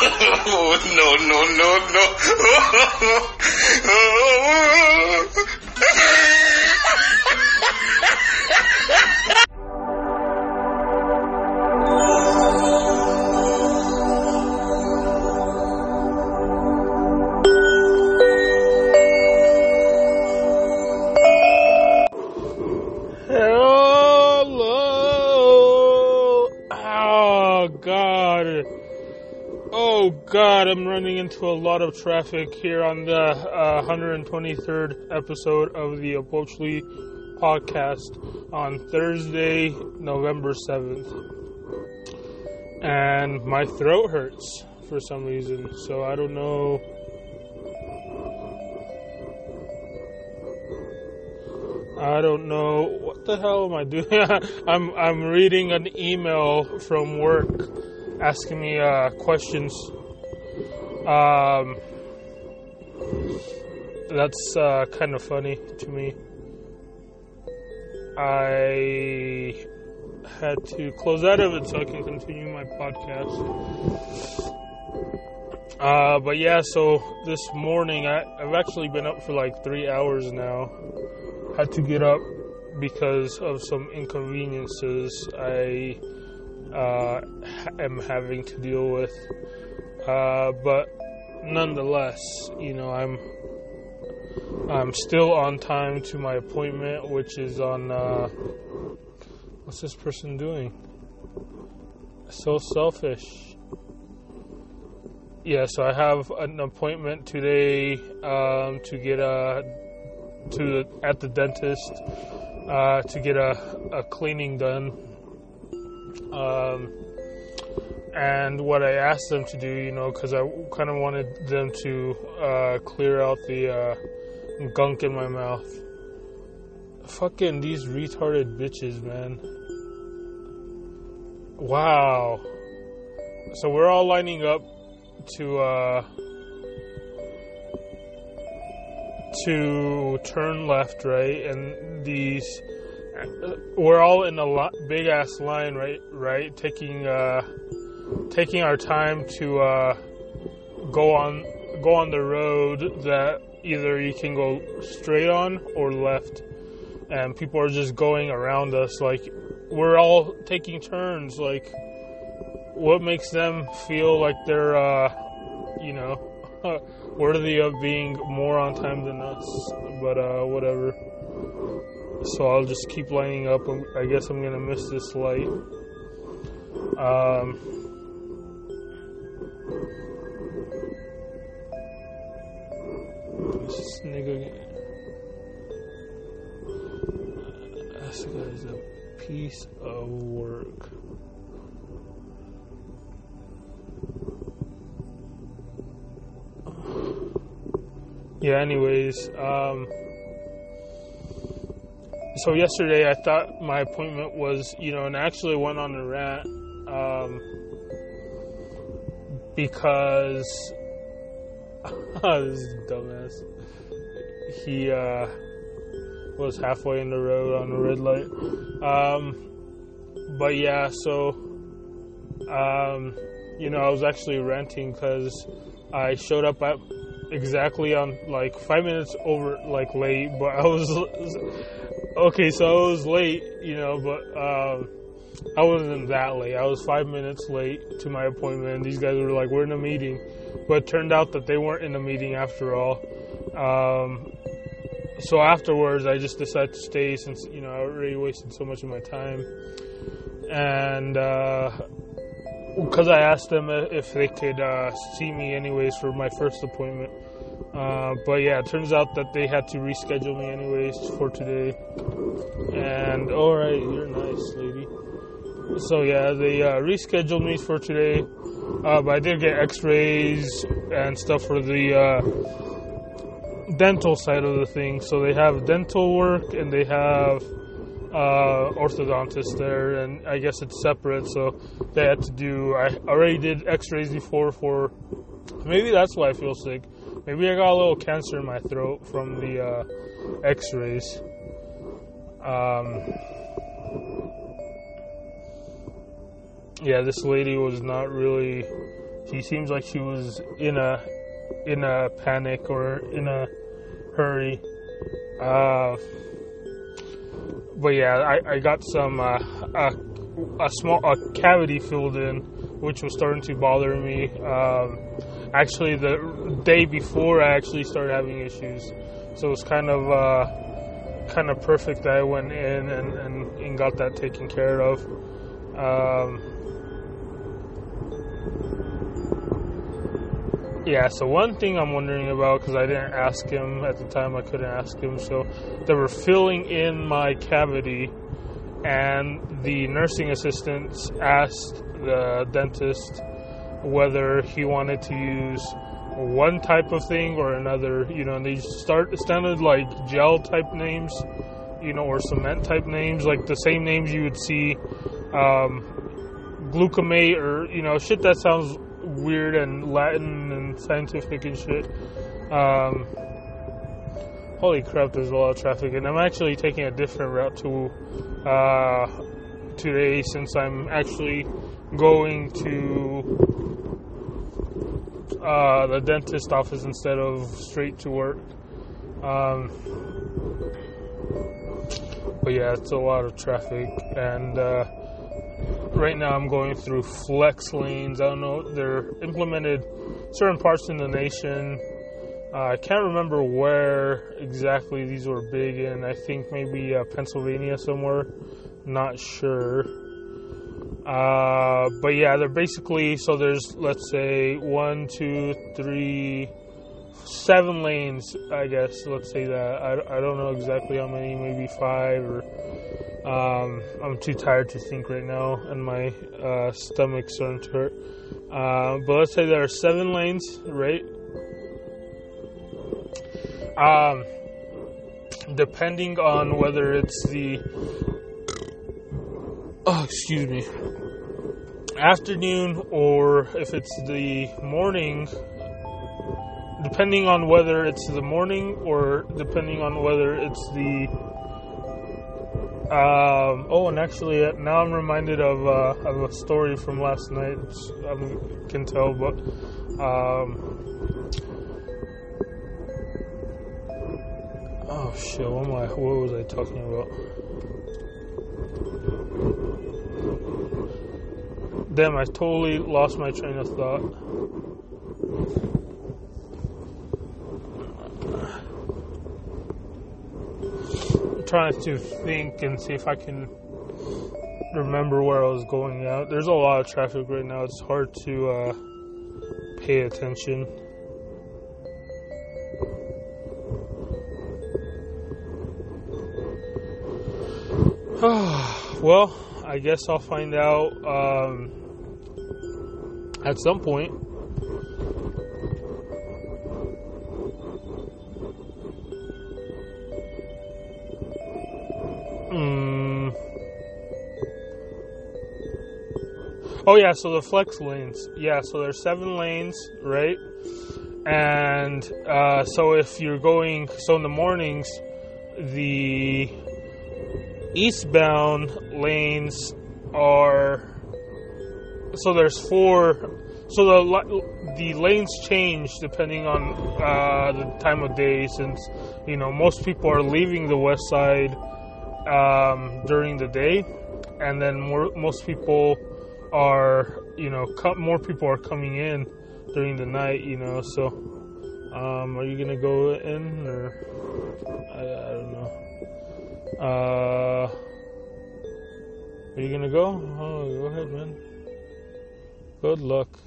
no, no, no, no. God, I'm running into a lot of traffic here on the uh, 123rd episode of the Opochtli podcast on Thursday, November 7th. And my throat hurts for some reason, so I don't know. I don't know what the hell am I doing. I'm I'm reading an email from work asking me uh, questions um, that's uh, kind of funny to me. I had to close out of it so I can continue my podcast. Uh, but yeah, so this morning I, I've actually been up for like three hours now. Had to get up because of some inconveniences I uh, am having to deal with. Uh, but nonetheless, you know, I'm I'm still on time to my appointment, which is on. Uh, what's this person doing? So selfish. Yeah, so I have an appointment today um, to get a to at the dentist uh, to get a, a cleaning done. Um, and what I asked them to do, you know, because I kind of wanted them to uh, clear out the uh, gunk in my mouth. Fucking these retarded bitches, man. Wow. So we're all lining up to uh, to turn left, right, and these uh, we're all in a big ass line, right, right, taking uh taking our time to uh, go on go on the road that either you can go straight on or left, and people are just going around us. Like we're all taking turns. Like what makes them feel like they're, uh, you know, worthy of being more on time than us? But uh, whatever. So I'll just keep lining up. I guess I'm gonna miss this light. Um, This nigga. This guy's a piece of work. Yeah, anyways, um, so yesterday I thought my appointment was, you know, and I actually went on a rant, um, because this dumbass. He uh, was halfway in the road on the red light. Um, but yeah, so um, you know, I was actually renting because I showed up at exactly on like five minutes over like late, but I was okay. So I was late, you know, but um, I wasn't that late. I was five minutes late to my appointment. These guys were like, "We're in a meeting," but it turned out that they weren't in a meeting after all. Um, so afterwards, I just decided to stay since you know I already wasted so much of my time, and because uh, I asked them if they could uh, see me anyways for my first appointment. Uh, but yeah, it turns out that they had to reschedule me anyways for today. And alright, you're nice, lady. So yeah, they uh, rescheduled me for today. Uh, but I did get X-rays and stuff for the uh, dental side of the thing. So they have dental work and they have uh, orthodontist there, and I guess it's separate. So they had to do. I already did X-rays before for. Maybe that's why I feel sick. Maybe I got a little cancer in my throat from the uh, X-rays. Um, yeah, this lady was not really she seems like she was in a in a panic or in a hurry. Uh, but yeah, I, I got some uh, a, a small a cavity filled in, which was starting to bother me. Um, actually, the day before I actually started having issues, so it's kind of uh, kind of perfect that I went in and, and, and got that taken care of. Um, Yeah, so one thing I'm wondering about because I didn't ask him at the time, I couldn't ask him. So they were filling in my cavity, and the nursing assistants asked the dentist whether he wanted to use one type of thing or another. You know, and they start sounded like gel type names, you know, or cement type names, like the same names you would see. Um, glucamate or you know shit that sounds weird and Latin scientific and shit. Um, holy crap, there's a lot of traffic, and I'm actually taking a different route to uh, today since I'm actually going to uh, the dentist office instead of straight to work. Um, but yeah, it's a lot of traffic, and uh, right now I'm going through flex lanes. I don't know, they're implemented certain parts in the nation. Uh, I can't remember where exactly these were big in. I think maybe uh, Pennsylvania somewhere. Not sure. Uh, but yeah, they're basically so there's let's say one, two, three, seven lanes. I guess let's say that. I, I don't know exactly how many. Maybe five or um, I'm too tired to think right now, and my uh, stomach's starting to hurt. Uh, but let's say there are seven lanes, right? Um, depending on whether it's the oh, excuse me, afternoon or if it's the morning. Depending on whether it's the morning or depending on whether it's the um, oh, and actually, uh, now I'm reminded of, uh, of a story from last night. I can tell, but um, oh shit, what am I? What was I talking about? Damn, I totally lost my train of thought. Trying to think and see if I can remember where I was going out. There's a lot of traffic right now. It's hard to uh, pay attention. well, I guess I'll find out um, at some point. Oh yeah, so the flex lanes. Yeah, so there's seven lanes, right? And uh, so if you're going, so in the mornings, the eastbound lanes are. So there's four. So the the lanes change depending on uh, the time of day, since you know most people are leaving the west side um, during the day, and then more, most people are you know more people are coming in during the night you know so um, are you gonna go in or I, I don't know. Uh, are you gonna go? Oh go ahead man. Good luck.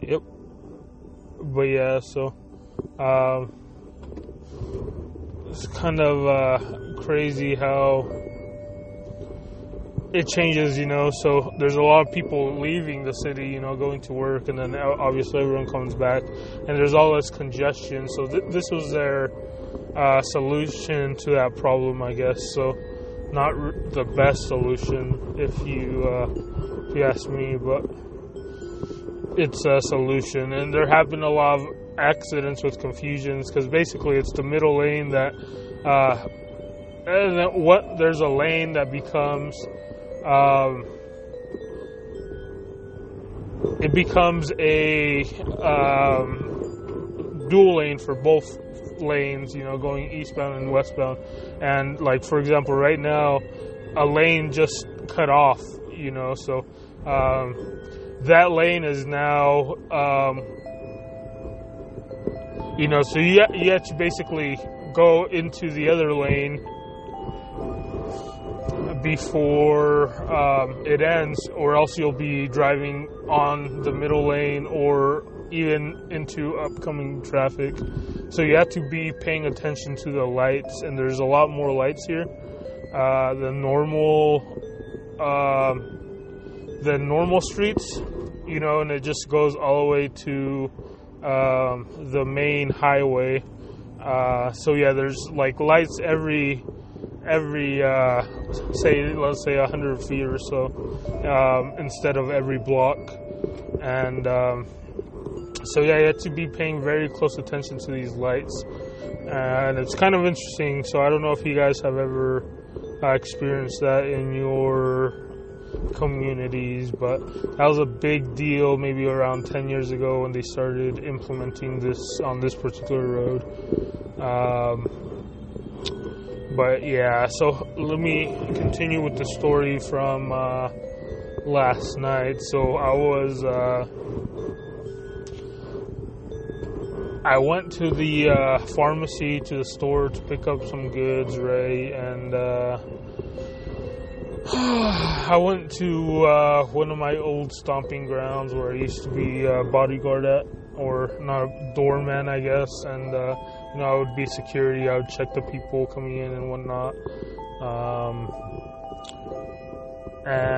Yep. But yeah so um, it's kind of uh, crazy how it changes, you know. So there's a lot of people leaving the city, you know, going to work, and then obviously everyone comes back, and there's all this congestion. So th- this was their uh, solution to that problem, I guess. So not r- the best solution, if you uh, if you ask me, but it's a solution. And there have been a lot of accidents with confusions because basically it's the middle lane that. Uh, and what there's a lane that becomes um, it becomes a um, dual lane for both lanes, you know, going eastbound and westbound. And like for example, right now, a lane just cut off, you know, so um, that lane is now, um, you know, so you you have to basically go into the other lane before um, it ends, or else you'll be driving on the middle lane or even into upcoming traffic. So you have to be paying attention to the lights, and there's a lot more lights here. Uh, normal, um, the normal streets, you know, and it just goes all the way to um, the main highway. Uh, so yeah, there's like lights every every uh, say let's say 100 feet or so um, instead of every block. And um, so yeah you have to be paying very close attention to these lights. And it's kind of interesting so i don't know if you guys have ever uh, experienced that in your communities but that was a big deal maybe around 10 years ago when they started implementing this on this particular road. Um, but yeah, so let me continue with the story from uh, last night. So I was, uh, I went to the uh, pharmacy to the store to pick up some goods, right? And uh, I went to uh, one of my old stomping grounds where I used to be a bodyguard at, or not a doorman, I guess, and uh, you know, I would be security. I would check the people coming in and whatnot. Um, and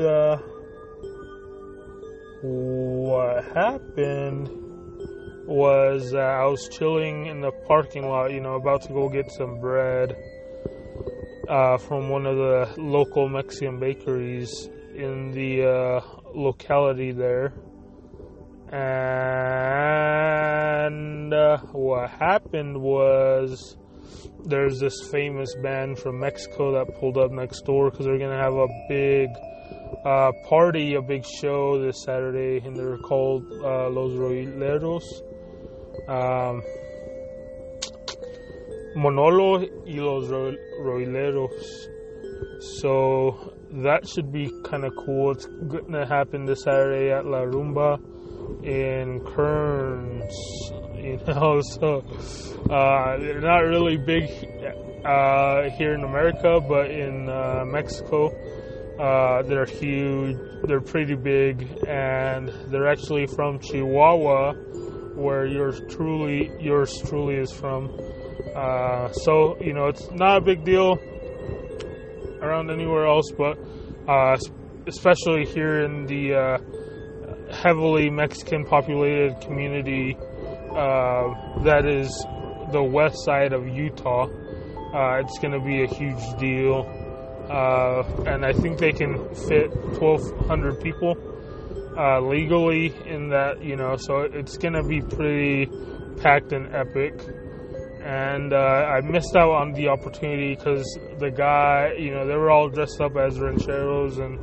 uh, what happened was uh, I was chilling in the parking lot, you know, about to go get some bread uh, from one of the local Mexican bakeries in the uh, locality there and uh, what happened was there's this famous band from Mexico that pulled up next door because they're gonna have a big uh, party, a big show this Saturday, and they're called uh, Los Rieleros. Um, Manolo y Los Rieleros. So that should be kind of cool. It's gonna happen this Saturday at La Rumba in Kearns, you know, so uh, they're not really big uh, here in America, but in uh, Mexico, uh, they're huge. They're pretty big, and they're actually from Chihuahua, where yours truly, yours truly is from. Uh, so you know, it's not a big deal around anywhere else, but uh, especially here in the heavily Mexican populated community uh, that is the west side of Utah. Uh, it's going to be a huge deal. Uh, and I think they can fit 1,200 people uh, legally in that, you know, so it's going to be pretty packed and epic. And uh, I missed out on the opportunity because the guy, you know, they were all dressed up as rancheros and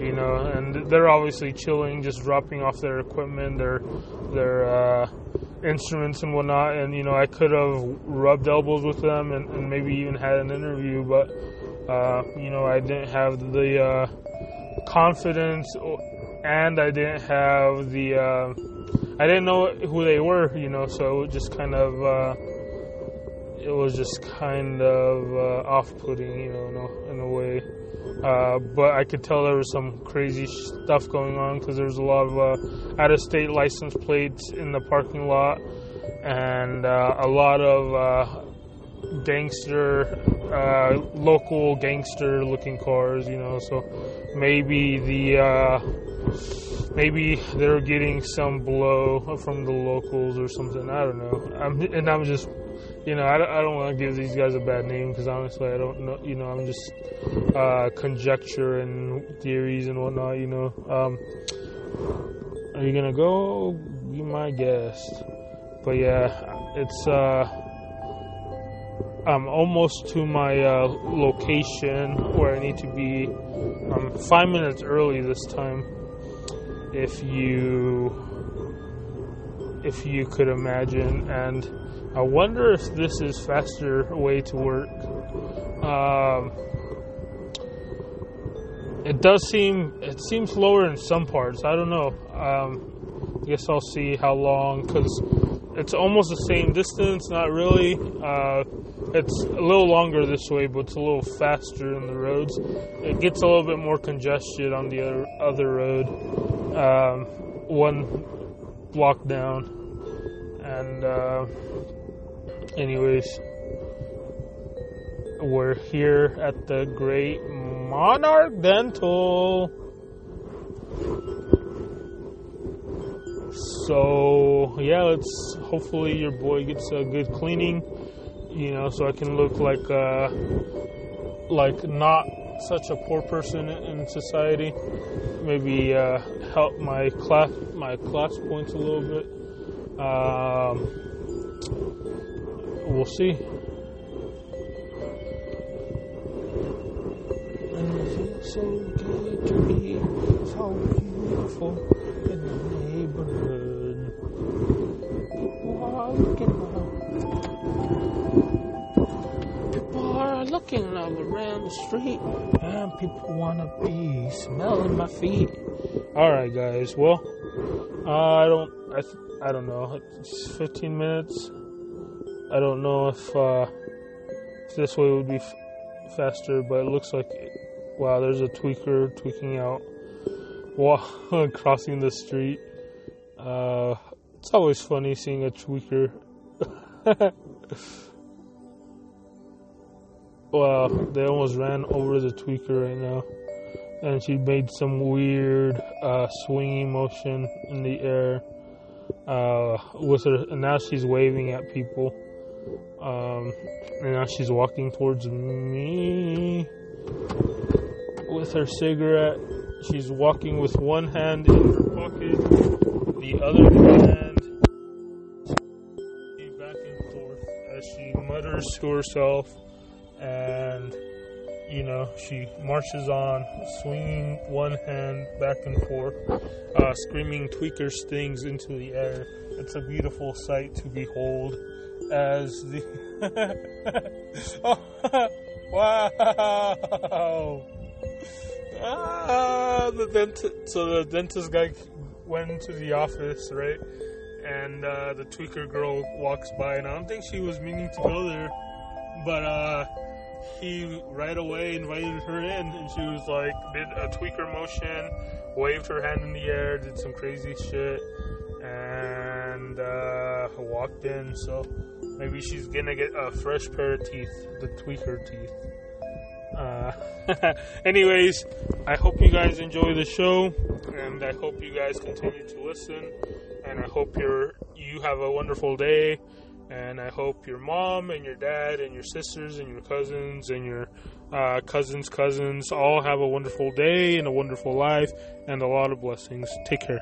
you know, and they're obviously chilling, just dropping off their equipment, their their uh, instruments and whatnot. And you know, I could have rubbed elbows with them and, and maybe even had an interview, but uh, you know, I didn't have the uh, confidence, and I didn't have the uh, I didn't know who they were, you know, so it just kind of uh, it was just kind of uh, off-putting, you know, in a, way. Uh, but I could tell there was some crazy stuff going on because there was a lot of uh, out of state license plates in the parking lot and uh, a lot of uh, gangster, uh, local gangster looking cars, you know. So maybe the maybe they're getting some blow from the locals or something. I don't know. I'm, and I'm just you know, I, I don't want to give these guys a bad name because honestly, I don't know. You know, I'm just uh, conjecture and theories and whatnot. You know, um, are you gonna go? Be my guest. But yeah, it's uh, I'm almost to my uh, location where I need to be. I'm five minutes early this time. If you if you could imagine, and I wonder if this is faster way to work. Um, it does seem it seems slower in some parts. I don't know. Um, I guess I'll see how long because it's almost the same distance. Not really. Uh, it's a little longer this way, but it's a little faster in the roads. It gets a little bit more congested on the other, other road. Um, one block down, and uh, anyways, we're here at the Great Monarch Dental. So yeah, let's hopefully your boy gets a good cleaning, you know, so I can look like uh, like not such a poor person in society. Maybe uh, help my class my class points a little bit. Um, we'll see. So good to be so beautiful in the neighborhood. Looking up around the street, and people wanna be smelling my feet. All right, guys. Well, uh, I don't. I, th- I don't know. It's 15 minutes. I don't know if uh, if this way would be f- faster, but it looks like wow. There's a tweaker tweaking out while crossing the street. Uh, it's always funny seeing a tweaker. wow, they almost ran over the tweaker right now, and she made some weird uh, swinging motion in the air uh, with her. And now she's waving at people. Um, and now she's walking towards me with her cigarette. She's walking with one hand in her pocket, the other hand back and forth as she mutters to herself, and you know she marches on, swinging one hand back and forth, uh, screaming tweakers things into the air. It's a beautiful sight to behold as the oh, wow ah, the dentist so the dentist guy went into the office right and uh, the tweaker girl walks by and i don't think she was meaning to go there but uh, he right away invited her in and she was like did a tweaker motion waved her hand in the air did some crazy shit and uh, walked in so Maybe she's gonna get a fresh pair of teeth, the tweaker teeth. Uh, anyways, I hope you guys enjoy the show, and I hope you guys continue to listen. And I hope you're you have a wonderful day. And I hope your mom and your dad and your sisters and your cousins and your uh, cousins' cousins all have a wonderful day and a wonderful life and a lot of blessings. Take care.